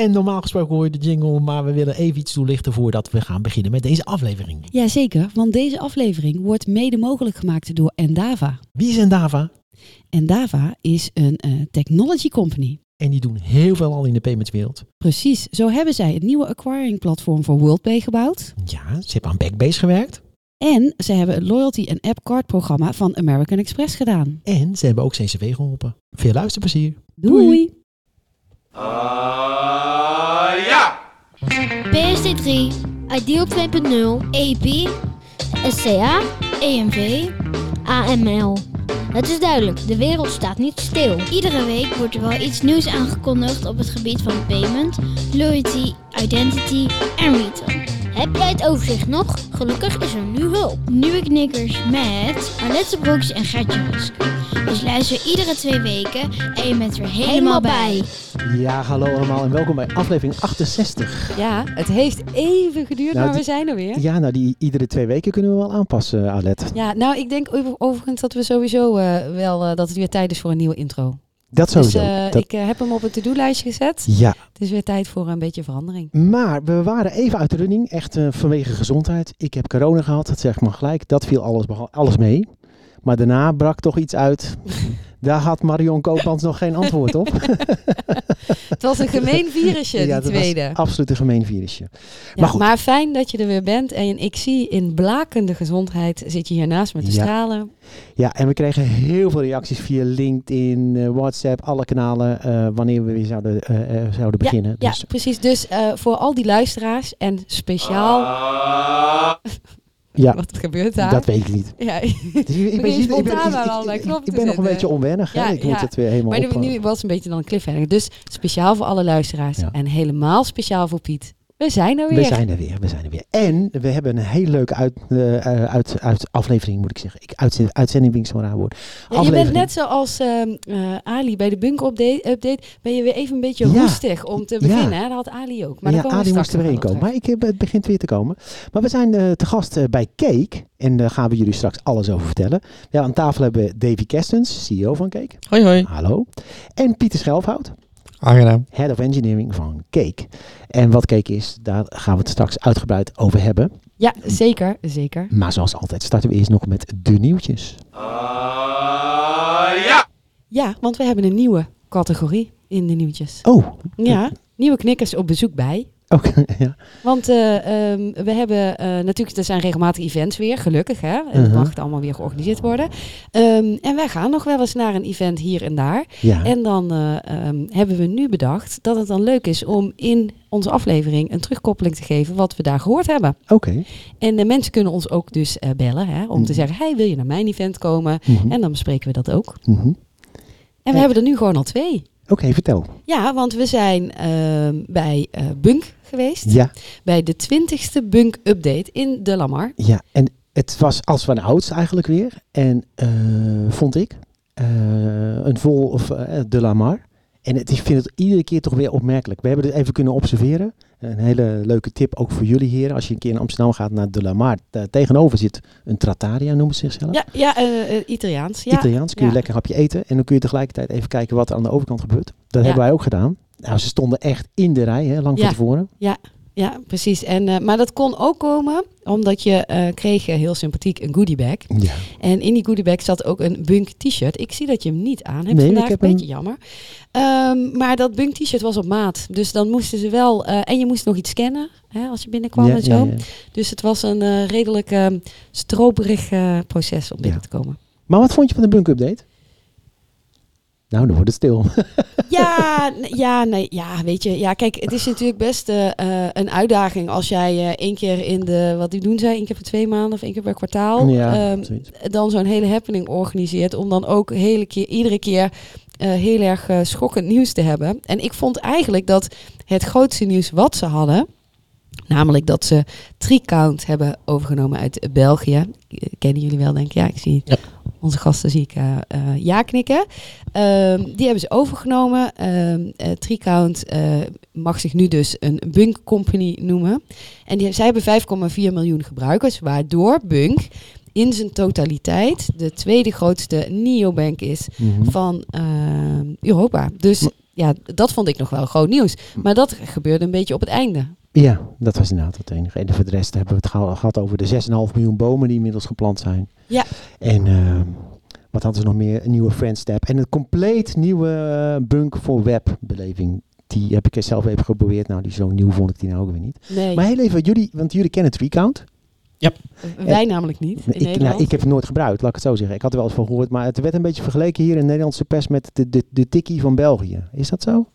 En normaal gesproken hoor je de jingle, maar we willen even iets toelichten voordat we gaan beginnen met deze aflevering. Jazeker, want deze aflevering wordt mede mogelijk gemaakt door Endava. Wie is Endava? Endava is een eh, technology company. En die doen heel veel al in de paymentswereld. Precies, zo hebben zij het nieuwe acquiring platform voor WorldPay gebouwd. Ja, ze hebben aan Backbase gewerkt. En ze hebben het loyalty en app card programma van American Express gedaan. En ze hebben ook CCW geholpen. Veel luisterplezier. Doei! Ah! PSD3, Ideal 2.0, EP, SCA, EMV, AML. Het is duidelijk, de wereld staat niet stil. Iedere week wordt er wel iets nieuws aangekondigd op het gebied van payment, loyalty, identity en retail. Heb jij het overzicht nog? Gelukkig is er nu hulp. Nieuwe knikkers met Arlette Broeks en Gertje Rusk. Dus luister iedere twee weken en je bent er helemaal bij. Ja, hallo allemaal en welkom bij aflevering 68. Ja, het heeft even geduurd, Nou, maar we zijn er weer. Ja, nou die iedere twee weken kunnen we wel aanpassen, Alet. Ja, nou ik denk over- overigens dat we sowieso eh, wel eh, dat het weer tijd is voor een nieuwe intro. Dat sowieso. Dus eh, Dat- ik eh, heb hem op het to-do-lijstje gezet. Ja, Het is weer tijd voor een beetje verandering. maar we waren even uit de running, echt eh, vanwege gezondheid. Ik heb corona gehad, dat zeg ik maar gelijk. Dat viel alles, alles mee. Maar daarna brak toch iets uit. Daar had Marion Koopmans nog geen antwoord op. Het was een gemeen virusje, die dat tweede. was absoluut een gemeen virusje. Ja, maar goed. maar fijn dat je er weer bent. En ik zie in blakende gezondheid zit je hier naast me te Ja. stralen. Ja, en we kregen heel veel reacties via LinkedIn, eh, WhatsApp, alle kanalen, eh, wanneer we weer zouden, eh, zouden beginnen. Ja, Dus, precies. Dus eh, voor al die luisteraars en speciaal... Ja, Wat gebeurt daar? dat weet ik niet. Ja. Dus ik, ben, spontaan aan allerlei knoppen ik nog een beetje onwennig. hè. Ja, ik moet het weer helemaal Maar nu, nu was het een beetje dan een cliffhanger. Dus speciaal voor alle luisteraars. En helemaal speciaal voor Piet. We zijn er weer. We zijn er weer, we zijn er weer. En we hebben een hele leuke uit, eh, eh, uit, uit aflevering, moet ik zeggen. Ik, uitzend, uitzending vind ik zo'n raar woord. Ja, je bent net zoals ehm, eh, Ali bij de Bunk update, update. Ben je weer even een beetje Ja. roestig om te beginnen. Hè? Dat had Ali ook. Maar ja, Adi moest er weer in komen. Maar ik, heb- het begint weer te komen. Maar we zijn eh, te gast eh, bij Cake. En daar gaan we jullie straks alles over vertellen. Ja, aan tafel hebben we Davy Kestens, CEO van Cake. Hoi hoi. Hallo. En Pieter Schelfhout, Aangenaam. Head of Engineering van Cake. En wat Cake is, daar gaan we het straks uitgebreid over hebben. Ja, zeker. Zeker. Maar zoals altijd starten we eerst nog met de nieuwtjes. ah, ja! Ja, want we hebben een nieuwe categorie in de nieuwtjes. Oh, Ja, nieuwe knikkers op bezoek bij. Oké. ja. Want eh, ehm, we hebben eh, natuurlijk, er zijn regelmatig events weer, gelukkig hè. Het Mhm. mag allemaal weer georganiseerd worden. Ehm, en wij gaan nog wel eens naar een event hier en daar. ja. En dan eh, ehm, hebben we nu bedacht dat het dan leuk is om in onze aflevering een terugkoppeling te geven wat we daar gehoord hebben. Oké. En de mensen kunnen ons ook dus bellen hè, om te Mhm. zeggen, hey, wil je naar mijn event komen? Mhm. En dan bespreken we dat ook. Mhm. En we Ja. hebben er nu gewoon al twee. Oké, vertel. Ja, want we zijn ehm, bij eh, Bunk geweest. Ja, Bij de 20ste Bunk Update in De Lamar. ja, en het was als van ouds eigenlijk weer. En eh, vond ik eh, een vol of de Lamar. En het, ik vind het iedere keer toch weer opmerkelijk. We hebben het even kunnen observeren. Een hele leuke tip ook voor jullie heren. Als je een keer in Amsterdam gaat naar de Lamar. Daar tegenover zit een Trattoria, noemen ze zichzelf. Ja, ja eh, eh, Italiaans. Ja. Italiaans. Kun je ja. lekker een hapje eten. En dan kun je tegelijkertijd even kijken wat er aan de overkant gebeurt. Dat Ja. hebben wij ook gedaan. Nou, ze stonden echt in de rij, hè, lang van tevoren. Ja, precies. En, eh, maar dat kon ook komen omdat je eh, kreeg eh, heel sympathiek een goodiebag. Ja. En in die goodiebag zat ook een Bunk t-shirt. Ik zie dat je hem niet aan hebt Nee, vandaag. heb een beetje jammer. Ehm, maar dat Bunk t-shirt was op maat. Dus dan moesten ze wel... en je moest nog iets scannen hè, als je binnenkwam Ja, en zo. ja, ja. Dus het was een redelijk eh, stroperig proces om binnen Ja. te komen. Maar wat vond je van de bunk update? Nou, dan wordt het stil. Ja, ja, nee, ja, weet je. Ja, kijk, het is natuurlijk best eh, eh, een uitdaging als jij eh, één keer in de, wat die doen zij, één keer per twee maanden of één keer per kwartaal, ja, ehm, dan zo'n hele happening organiseert om dan ook hele keer, iedere keer heel erg schokkend nieuws te hebben. En ik vond eigenlijk dat het grootste nieuws wat ze hadden, namelijk dat ze Tricount hebben overgenomen uit België. Kennen jullie wel, denk ik. Ja, ik zie Ja. Onze gasten zie ik eh, eh, ja knikken. Ehm, die hebben ze overgenomen. Ehm eh, Tricount mag zich nu dus een Bunk Company noemen. En die, zij hebben 5,4 miljoen gebruikers, waardoor Bunk in zijn totaliteit de tweede grootste neobank is Mhm. van ehm, Europa. Dus ja, dat vond ik nog wel groot nieuws. Maar dat gebeurde een beetje op het einde. Ja, dat was inderdaad het enige. En voor de rest hebben we het geha- gehad over de 6,5 miljoen bomen die inmiddels geplant zijn. Ja. En ehm, wat hadden ze nog meer? Een nieuwe Friends tab. En een compleet nieuwe eh, bunk voor webbeleving. Die heb ik er zelf even geprobeerd. Nou, die zo nieuw vond ik die nou ook weer niet. Nee, Maar heel even, jullie, want jullie kennen het Recount. wij namelijk niet in ik, nou, ik heb het nooit gebruikt, laat ik het zo zeggen. Ik had er wel eens van gehoord, maar het werd een beetje vergeleken hier in de Nederlandse pers met de, de, de tikkie van België. Is dat zo?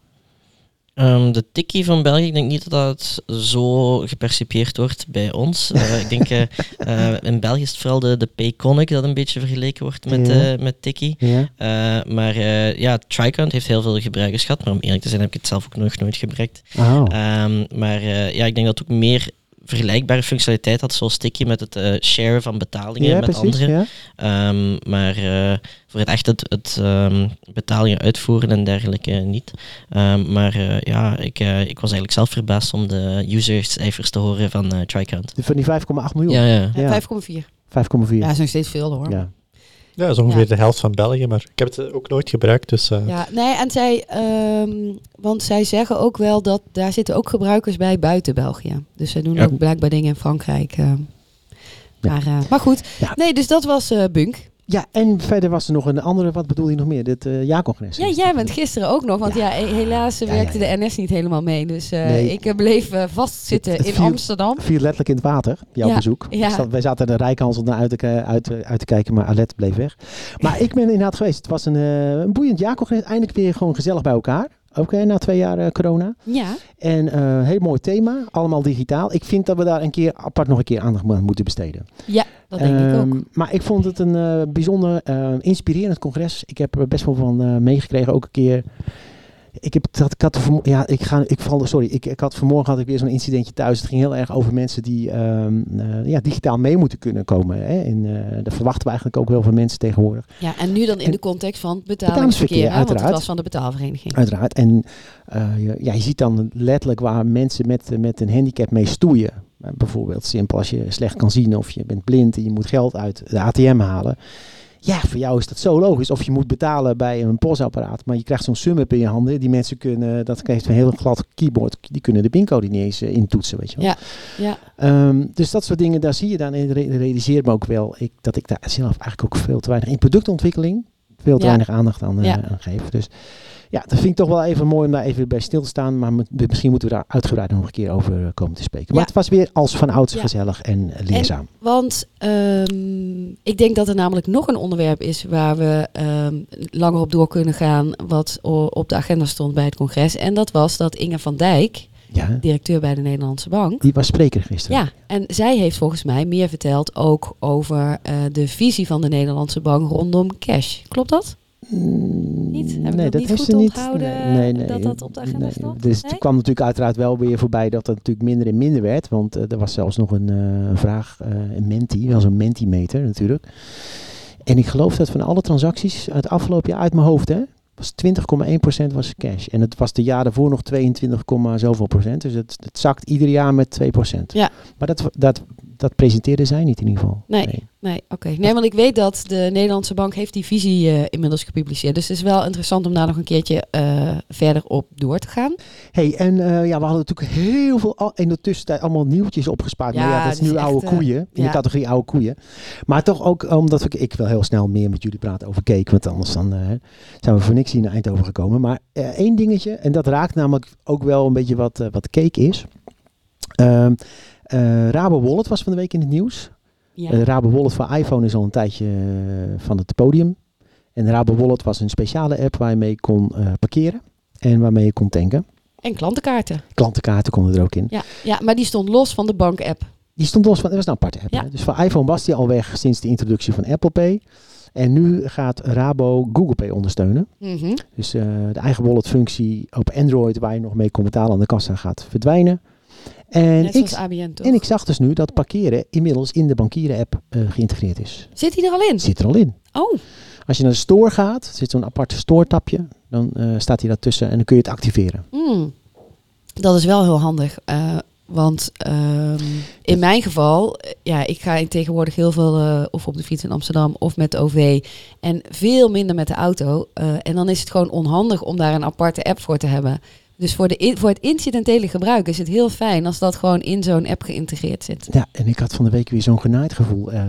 Ehm, de tikkie van België, ik denk niet dat dat zo gepercipieerd wordt bij ons. Eh, ik denk, eh, eh, in België is het vooral de, de Payconic dat een beetje vergeleken wordt met, Ja. met tikkie. Ja. Maar ja, Tricount heeft heel veel gebruikers gehad, maar om eerlijk te zijn heb ik het zelf ook nog nooit gebruikt. Oh. Ehm, maar ja, ik denk dat het ook meer vergelijkbare functionaliteit had, zoals Tikkie met het eh, sharen van betalingen ja, met precies. anderen. Ja. Ehm, maar eh, voor het echt het, het ehm, betalingen uitvoeren en dergelijke niet. Ehm, maar eh, ja, ik, eh, ik was eigenlijk zelf verbaasd om de usercijfers te horen van eh Tricount. Van die 5,8 miljoen. Ja, ja. Ja. Ja, 5,4. 5,4. Ja, is nog steeds veel hoor. Ja. Ja, dat is ongeveer Ja. de helft van België, maar ik heb het eh, ook nooit gebruikt. Dus eh, Ja, nee, en zij, ehm, want zij zeggen ook wel dat daar zitten ook gebruikers bij buiten België. Dus zij doen Ja. ook blijkbaar dingen in Frankrijk. Maar, eh, maar goed, Ja. nee, dus dat was eh, Bunk. Ja, en verder was er nog een andere, wat bedoel je nog meer? Dit eh jaarcongres. Ja, jij bent gisteren ook nog, want ja, Ja. he- helaas Ja, ja, werkte de NS niet helemaal mee. Dus eh, Nee. ik eh, bleef vastzitten Het- het in viel- Amsterdam. Viel letterlijk in het water, jouw bezoek. zat- wij zaten er rijkansel naar uit te, uit, te- uit te kijken, maar Alet bleef weg. Maar ik ben inderdaad geweest. Het was een, een boeiend jaarcongres. Eindelijk weer gewoon gezellig bij elkaar. Ook na twee jaar eh, corona. Ja, En eh heel mooi thema, allemaal digitaal. Ik vind dat we daar een keer apart nog een keer aandacht aan moeten besteden. dat denk ik Ehm, ook. Maar ik vond het een eh, bijzonder inspirerend congres. Ik heb er best wel van meegekregen. Ook een keer. Ik, heb, dat, ik, had ja, ik, ga, ik, val, sorry, ik, ik had vanmorgen had ik weer zo'n incidentje thuis. Het ging heel erg over mensen die ehm, eh, ja, digitaal mee moeten kunnen komen. Hè? En eh dat verwachten we eigenlijk ook wel van mensen tegenwoordig. Ja, en nu dan in en- de context van betalingsverkeer, hè, want het uiteraard. was van de betaalvereniging. Uiteraard. En eh, je, ja, je ziet dan letterlijk waar mensen met, met een handicap mee stoeien. Bijvoorbeeld simpel als je slecht kan zien of je bent blind en je moet geld uit de ATM halen. Ja, voor jou is dat zo logisch. Of je moet betalen bij een postapparaat, maar je krijgt zo'n sum-up in je handen. Die mensen kunnen, dat heeft een heel glad keyboard, die kunnen de pincode niet eens eh, intoetsen, weet je wel. Ja, ja. Ehm, dus dat soort dingen, daar zie je dan en re- realiseer me ook wel ik, dat ik daar zelf eigenlijk ook veel te weinig in productontwikkeling, veel te Ja. weinig aandacht aan, eh, Ja. aan geef. Dus ja, dat vind ik toch wel even mooi om daar even bij stil te staan. Maar misschien moeten we daar uitgebreid nog een keer over eh, komen te spreken. Maar Ja. het was weer als van ouds Ja. gezellig en leerzaam. Want ehm, ik denk dat er namelijk nog een onderwerp is waar we ehm, langer op door kunnen gaan, wat op de agenda stond bij het congres. En dat was dat Inge van Dijk, ja, directeur bij de Nederlandse Bank. die was spreker gisteren. Ja, en zij heeft volgens mij meer verteld ook over eh, de visie van de Nederlandse bank rondom cash. Klopt dat? Mm, Niet? Heb ik nee, dat niet heeft goed ze niet. Nee, nee, nee, dat dat op de agenda nee. stond? Dus het kwam natuurlijk uiteraard wel weer voorbij dat het natuurlijk minder en minder werd. Want eh, er was zelfs nog een eh, vraag, eh, een menti, wel zo'n mentimeter natuurlijk. En ik geloof dat van alle transacties het afgelopen jaar uit mijn hoofd, hè, was 20,1% was cash. En het was de jaar daarvoor nog 22, komma zoveel procent. Dus het, het zakt ieder jaar met 2%. Ja. Maar dat, dat, dat presenteerde zij niet in ieder geval. Nee. Nee, oké. Nee, want ik weet dat de Nederlandse bank heeft die visie eh, inmiddels gepubliceerd. Dus het is wel interessant om daar nog een keertje eh, verder op door te gaan. Hey, en eh, ja, we hadden natuurlijk heel veel al, in de tussentijd allemaal nieuwtjes opgespaard. Ja, maar ja, dat is nu oude koeien. In ja. de categorie oude koeien. Maar toch ook omdat we, ik wil heel snel meer met jullie praten over cake. Want anders dan, zijn we voor niks hier naar Eindhoven gekomen. Maar één dingetje, en dat raakt namelijk ook wel een beetje wat, wat cake is. Ehm eh, Rabo Wallet was van de week in het nieuws. Ja. De Rabo Wallet voor iPhone is al een tijdje eh, van het podium. En Rabo Wallet was een speciale app waar je mee kon eh, parkeren. En waarmee je kon tanken. En klantenkaarten. Klantenkaarten konden er ook in. Ja, ja, maar die stond los van de bank-app. Die stond los van, dat was een aparte app. Ja. Dus voor iPhone was die al weg sinds de introductie van Apple Pay. En nu gaat Rabo Google Pay ondersteunen. Mhm. Dus eh, de eigen wallet functie op Android waar je nog mee kon betalen aan de kassa gaat verdwijnen. En Net ik, zoals ABN toch? en ik zag dus nu dat parkeren inmiddels in de bankieren app eh, geïntegreerd is. Zit die er al in? Zit er al in. Oh, Als je naar de store gaat, zit zo'n aparte store tapje. Dan eh, staat hij daartussen en dan kun je het activeren. hmm. dat is wel heel handig. Eh, Want ehm, in mijn geval, ja, ik ga tegenwoordig heel veel of op de fiets in Amsterdam of met de OV en veel minder met de auto. En dan is het gewoon onhandig om daar een aparte app voor te hebben. Dus voor, de, voor het incidentele gebruik is het heel fijn als dat gewoon in zo'n app geïntegreerd zit. Ja, en ik had van de week weer zo'n genaaid gevoel eh,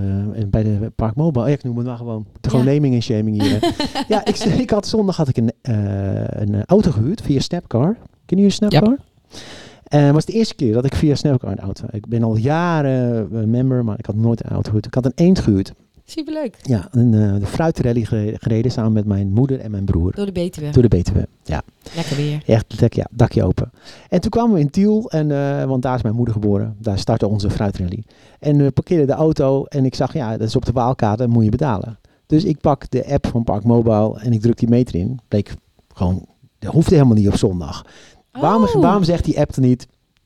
bij de Park Mobile. Ik noem het maar gewoon. De gewoon Ja. naming en shaming hier. ja, ik, ik had zondag had ik een, eh, een eh, auto gehuurd via Snapcar. Ken je Snapcar? En het was de eerste keer dat ik via Snapcar een auto. Ik ben al jaren member, maar ik had nooit een auto gehuurd. Ik had een eend gehuurd. Superleuk. Ja, een, eh, de fruitrally gereden, samen met mijn moeder en mijn broer. Door de betuwe. Door de BTW. Ja, Lekker weer. echt lek- ja, dakje open. En toen kwamen we in Tiel, en, eh, want daar is mijn moeder geboren. Daar startte onze fruitrally. En we parkeerden de auto en ik zag, ja, dat is op de Waalkaart, dat moet je betalen. Dus ik pak de app van Park Mobile en ik druk die meter in. Bleek gewoon, dat hoefde helemaal niet op zondag. Waarom, Oh. waarom zegt die app er niet,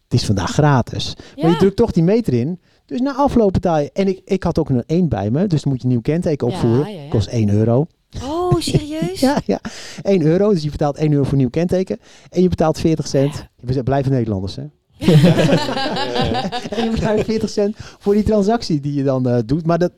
het is vandaag gratis? Maar je drukt toch die meter in. Dus na afloop betaal je. En ik, ik had ook een 1 bij me, dus dan moet je een nieuw kenteken opvoeren. ja, ja. Kost 1 euro. Oh, serieus? Ja, ja. 1 euro, dus je betaalt 1 euro voor een nieuw kenteken. En je betaalt 40 cent. We blijven Nederlanders, hè? en je betaalt 40 cent voor die transactie die je dan eh, doet. Maar dat,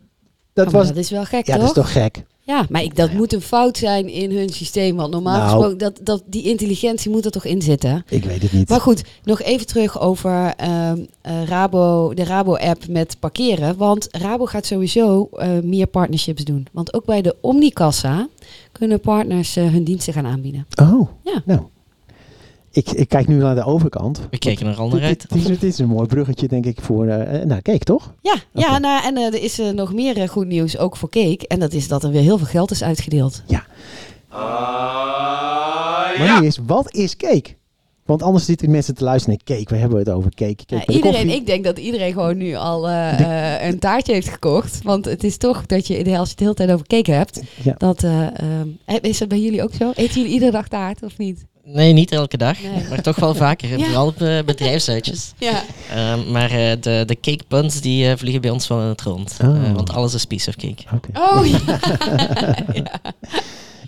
dat Oh, was... dat is wel gek, ja, toch? dat is toch gek? Ja, maar ik, dat moet een fout zijn in hun systeem. Want normaal Nou. gesproken, dat, dat, die intelligentie moet er toch in zitten. Ik weet het niet. Maar goed, nog even terug over ehm, eh, Rabo, de Rabo-app met parkeren. Want Rabo gaat sowieso eh, meer partnerships doen. Want ook bij de Omnikassa kunnen partners eh, hun diensten gaan aanbieden. Oh, Ja. nou. Ik, ik kijk nu naar de overkant. We kijken er al naar Dit, uit. dit, dit is, dit is een mooi bruggetje, denk ik, voor... eh eh, nou, kijk, toch? Ja, ja nou, en eh, er is eh, nog meer eh, goed nieuws, ook voor Cake. En dat is dat er weer heel veel geld is uitgedeeld. Maar ja. nu is, wat is cake? Want anders zitten mensen te luisteren naar cake. We hebben het over cake. cake Ja, met de iedereen, ik denk dat iedereen gewoon nu al een taartje heeft gekocht. Want het is toch dat je, als je het de hele tijd over cake hebt, Ja. dat, eh, ehm, is dat bij jullie ook zo? Eten jullie iedere dag taart of niet? Nee, niet elke dag, Nee. maar toch wel vaker. Ja. Vooral op eh, bedrijfsuitjes. Ja. Ehm, maar eh, de, de cake puns die eh, vliegen bij ons wel in het rond. Oh. Eh, want alles is piece of cake. Oké. Oh ja.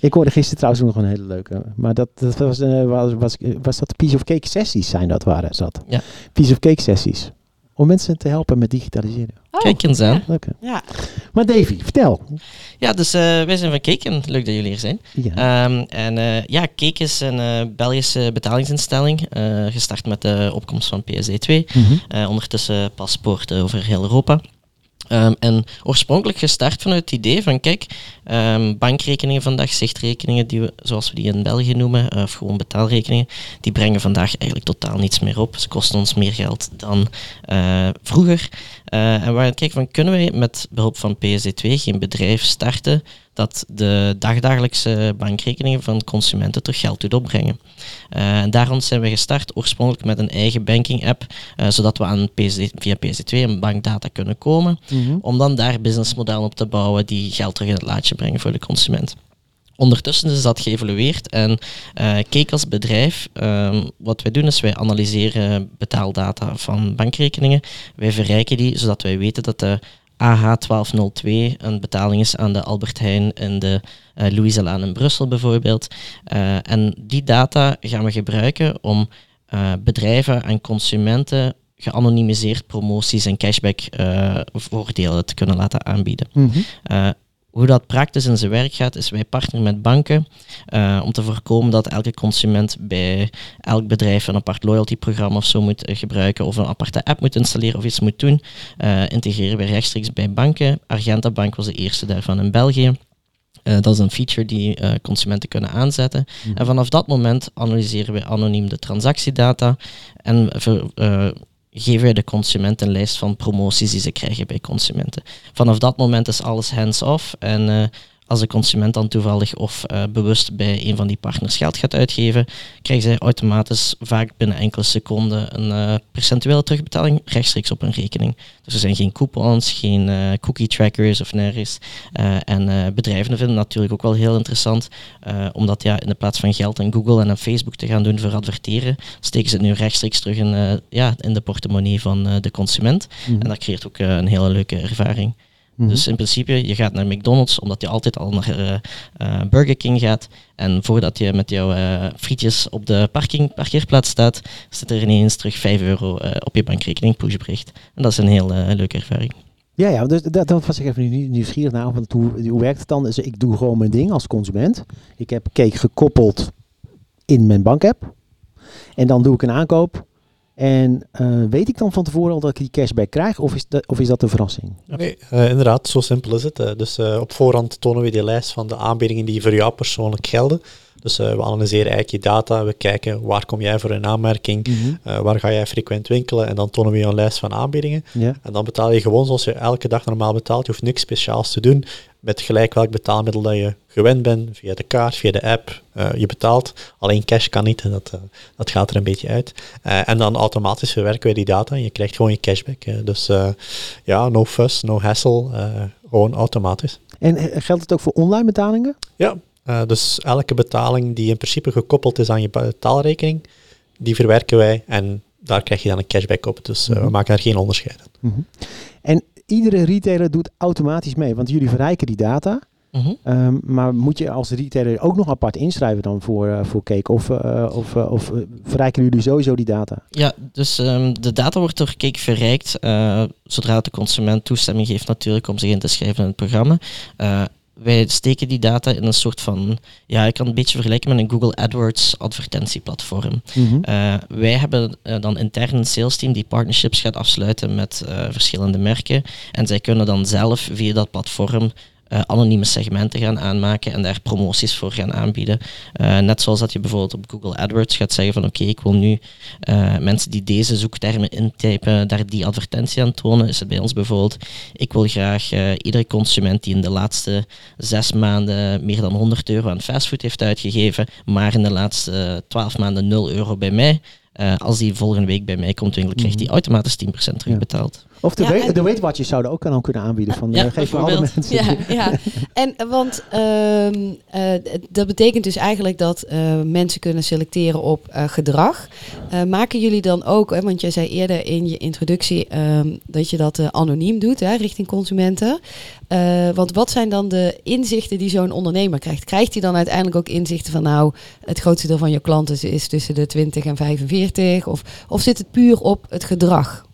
Ik hoorde gisteren trouwens nog een hele leuke. Maar dat, dat was, eh, was, was, was dat piece of cake sessies zijn dat waren. Zat. Ja. Piece of cake sessies. Om mensen te helpen met digitaliseren. Kijk eens aan. Ja. Maar Davy, vertel. Ja, dus eh, wij zijn van Cake en leuk dat jullie hier zijn. Ja. Ehm, en eh, ja, Cake is een eh, Belgische betalingsinstelling, eh, gestart met de opkomst van PSD2. Mhm. Eh, ondertussen paspoorten over heel Europa. Ehm, en oorspronkelijk gestart vanuit het idee van, kijk, ehm, bankrekeningen vandaag, zichtrekeningen, die we, zoals we die in België noemen, eh, of gewoon betaalrekeningen, die brengen vandaag eigenlijk totaal niets meer op. Ze kosten ons meer geld dan eh, vroeger. Eh, en we gaan kijken van, kunnen wij met behulp van PSD2 geen bedrijf starten dat de dagdagelijkse bankrekeningen van consumenten toch geld doet opbrengen. Eh, en daarom zijn we gestart oorspronkelijk met een eigen banking app, eh, zodat we aan PSD, via PSD2 en bankdata kunnen komen, Mhm. om dan daar businessmodellen op te bouwen die geld terug in het laadje brengen voor de consument. Ondertussen is dat geëvolueerd en eh Cake als bedrijf, ehm, wat wij doen is wij analyseren betaaldata van bankrekeningen. Wij verrijken die zodat wij weten dat de AH1202 een betaling is aan de Albert Heijn in de eh Louise Laan in Brussel bijvoorbeeld. Eh, en die data gaan we gebruiken om eh, bedrijven en consumenten geanonimiseerd promoties en cashback eh, voordelen te kunnen laten aanbieden. Mhm. Eh, hoe dat praktisch in zijn werk gaat, is wij partneren met banken eh, om te voorkomen dat elke consument bij elk bedrijf een apart loyalty-programma of zo moet eh, gebruiken of een aparte app moet installeren of iets moet doen. Eh, integreren wij rechtstreeks bij banken. Argenta Bank was de eerste daarvan in België. Dat is een feature die consumenten kunnen aanzetten. Mhm. En vanaf dat moment analyseren wij anoniem de transactiedata en ver- geven wij de consument een lijst van promoties die ze krijgen bij consumenten. Vanaf dat moment is alles hands-off en eh, als de consument dan toevallig of eh, bewust bij een van die partners geld gaat uitgeven, krijgen zij automatisch vaak binnen enkele seconden een eh, percentuele terugbetaling rechtstreeks op hun rekening. Dus er zijn geen coupons, geen eh, cookie trackers of nergens. En bedrijven vinden het natuurlijk ook wel heel interessant, omdat ja, in de plaats van geld aan Google en aan Facebook te gaan doen voor adverteren, steken ze het nu rechtstreeks terug in, ja, in de portemonnee van de consument. Mhm. En dat creëert ook een hele leuke ervaring. Mhm. Dus in principe, je gaat naar McDonald's omdat je altijd al naar eh, eh, Burger King gaat. En voordat je met jouw eh, frietjes op de parking, parkeerplaats staat, zit er ineens terug 5 euro op je bankrekening, pushbericht. En dat is een heel leuke ervaring. Ja, ja, dus dat, dat was ik even nieuw- nieuwsgierig naar. Want hoe, hoe werkt het dan? Dus ik doe gewoon mijn ding als consument. Ik heb cake gekoppeld in mijn bankapp. En dan doe ik een aankoop. En eh, weet ik dan van tevoren al dat ik die cashback krijg? Of is, dat, of is dat een verrassing? Nee, eh, inderdaad, zo simpel is het. eh. dus op voorhand tonen we die lijst van de aanbiedingen die voor jou persoonlijk gelden. Dus we analyseren eigenlijk je data, we kijken waar kom jij voor een aanmerking, eh, waar ga jij frequent winkelen en dan tonen we je een lijst van aanbiedingen. En dan betaal je gewoon zoals je elke dag normaal betaalt. Je hoeft niks speciaals te doen. Met gelijk welk betaalmiddel dat je gewend bent, via de kaart, via de app, eh, je betaalt. Alleen cash kan niet, en dat, eh, dat gaat er een beetje uit. Eh, en dan automatisch verwerken wij die data en je krijgt gewoon je cashback. dus ja, no fuss, no hassle, gewoon automatisch. En geldt het ook voor online betalingen? Ja, dus elke betaling die in principe gekoppeld is aan je betaalrekening, die verwerken wij en daar krijg je dan een cashback op. Dus we Mhm. maken daar geen onderscheid in. Mhm. En iedere retailer doet automatisch mee. Want jullie verrijken die data. Mhm. Ehm, maar moet je als retailer ook nog apart inschrijven dan voor, eh, voor Cake? Of, eh, of, eh, of eh, verrijken jullie sowieso die data? Ja, dus ehm, de data wordt door Cake verrijkt zodra de consument toestemming geeft natuurlijk om zich in te schrijven in het programma. Wij steken die data in een soort van, ja, ik kan het een beetje vergelijken met een Google AdWords advertentieplatform. Mhm. Eh, wij hebben eh, dan intern een sales team die partnerships gaat afsluiten met eh, verschillende merken. En zij kunnen dan zelf via dat platform eh, anonieme segmenten gaan aanmaken en daar promoties voor gaan aanbieden. Eh, net zoals dat je bijvoorbeeld op Google AdWords gaat zeggen van oké, ik wil nu eh, mensen die deze zoektermen intypen, daar die advertentie aan tonen. Is het bij ons bijvoorbeeld, ik wil graag iedere consument die in de laatste zes maanden meer dan 100 euro aan fastfood heeft uitgegeven, maar in de laatste 12 maanden 0 euro bij mij, als die volgende week bij mij komt winkelen, krijgt die Mhm. automatisch 10% terugbetaald. Of de, Ja, de Weight Watchers zouden ook dan kunnen aanbieden. Van, Ja, eh, geef me alle mensen. Ja, ja. En eh, want ehm, eh, dat betekent dus eigenlijk dat mensen kunnen selecteren op gedrag. Maken jullie dan ook, hè, want jij zei eerder in je introductie ehm, dat je dat anoniem doet hè, richting consumenten. Want wat zijn dan de inzichten die zo'n ondernemer krijgt? Krijgt hij dan uiteindelijk ook inzichten van nou, het grootste deel van je klanten is- is tussen de 20 en 45? Of, of zit het puur op het gedrag?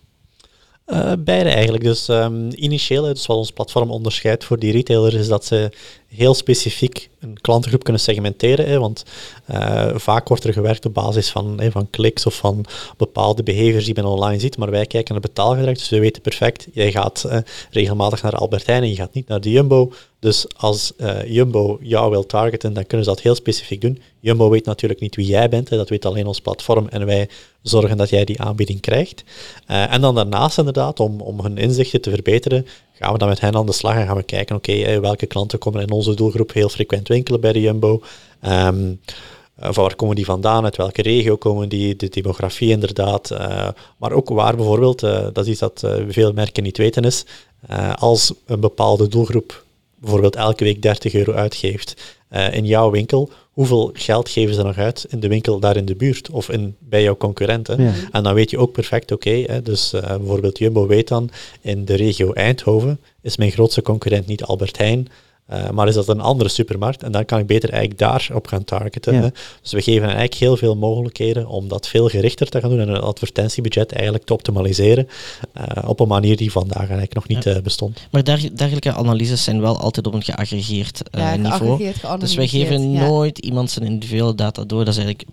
Eh, beide eigenlijk. Dus ehm, initieel, dus wat ons platform onderscheidt voor die retailers, is dat ze heel specifiek een klantengroep kunnen segmenteren. Hè, want eh, vaak wordt er gewerkt op basis van, hè, van kliks of van bepaalde behaviors die men online ziet. Maar wij kijken naar betaalgedrag, dus we weten perfect, jij gaat eh, regelmatig naar Albert Heijn en je gaat niet naar de Jumbo. Dus als eh, Jumbo jou wil targeten, dan kunnen ze dat heel specifiek doen. Jumbo weet natuurlijk niet wie jij bent, dat weet alleen ons platform en wij zorgen dat jij die aanbieding krijgt. En dan daarnaast inderdaad, om, om hun inzichten te verbeteren, gaan we dan met hen aan de slag en gaan we kijken, oké, eh, welke klanten komen in onze doelgroep heel frequent winkelen bij de Jumbo? Ehm, eh, van waar komen die vandaan? Uit welke regio komen die? De demografie inderdaad. eh, maar ook waar bijvoorbeeld, dat is iets dat veel merken niet weten is, als een bepaalde doelgroep bijvoorbeeld elke week 30 euro uitgeeft in jouw winkel, hoeveel geld geven ze nog uit in de winkel daar in de buurt of in, bij jouw concurrenten? Ja. En dan weet je ook perfect, oké, dus eh, bijvoorbeeld Jumbo weet dan, in de regio Eindhoven is mijn grootste concurrent niet Albert Heijn, eh, maar is dat een andere supermarkt? En dan kan ik beter eigenlijk daarop gaan targeten. Ja. Hè. Dus we geven eigenlijk heel veel mogelijkheden om dat veel gerichter te gaan doen en een advertentiebudget eigenlijk te optimaliseren eh, op een manier die vandaag eigenlijk nog niet Ja. eh, bestond. Maar der- dergelijke analyses zijn wel altijd op een geaggregeerd eh, niveau. geaggregeerd, Dus wij geven nooit iemand zijn individuele data door. Dat is eigenlijk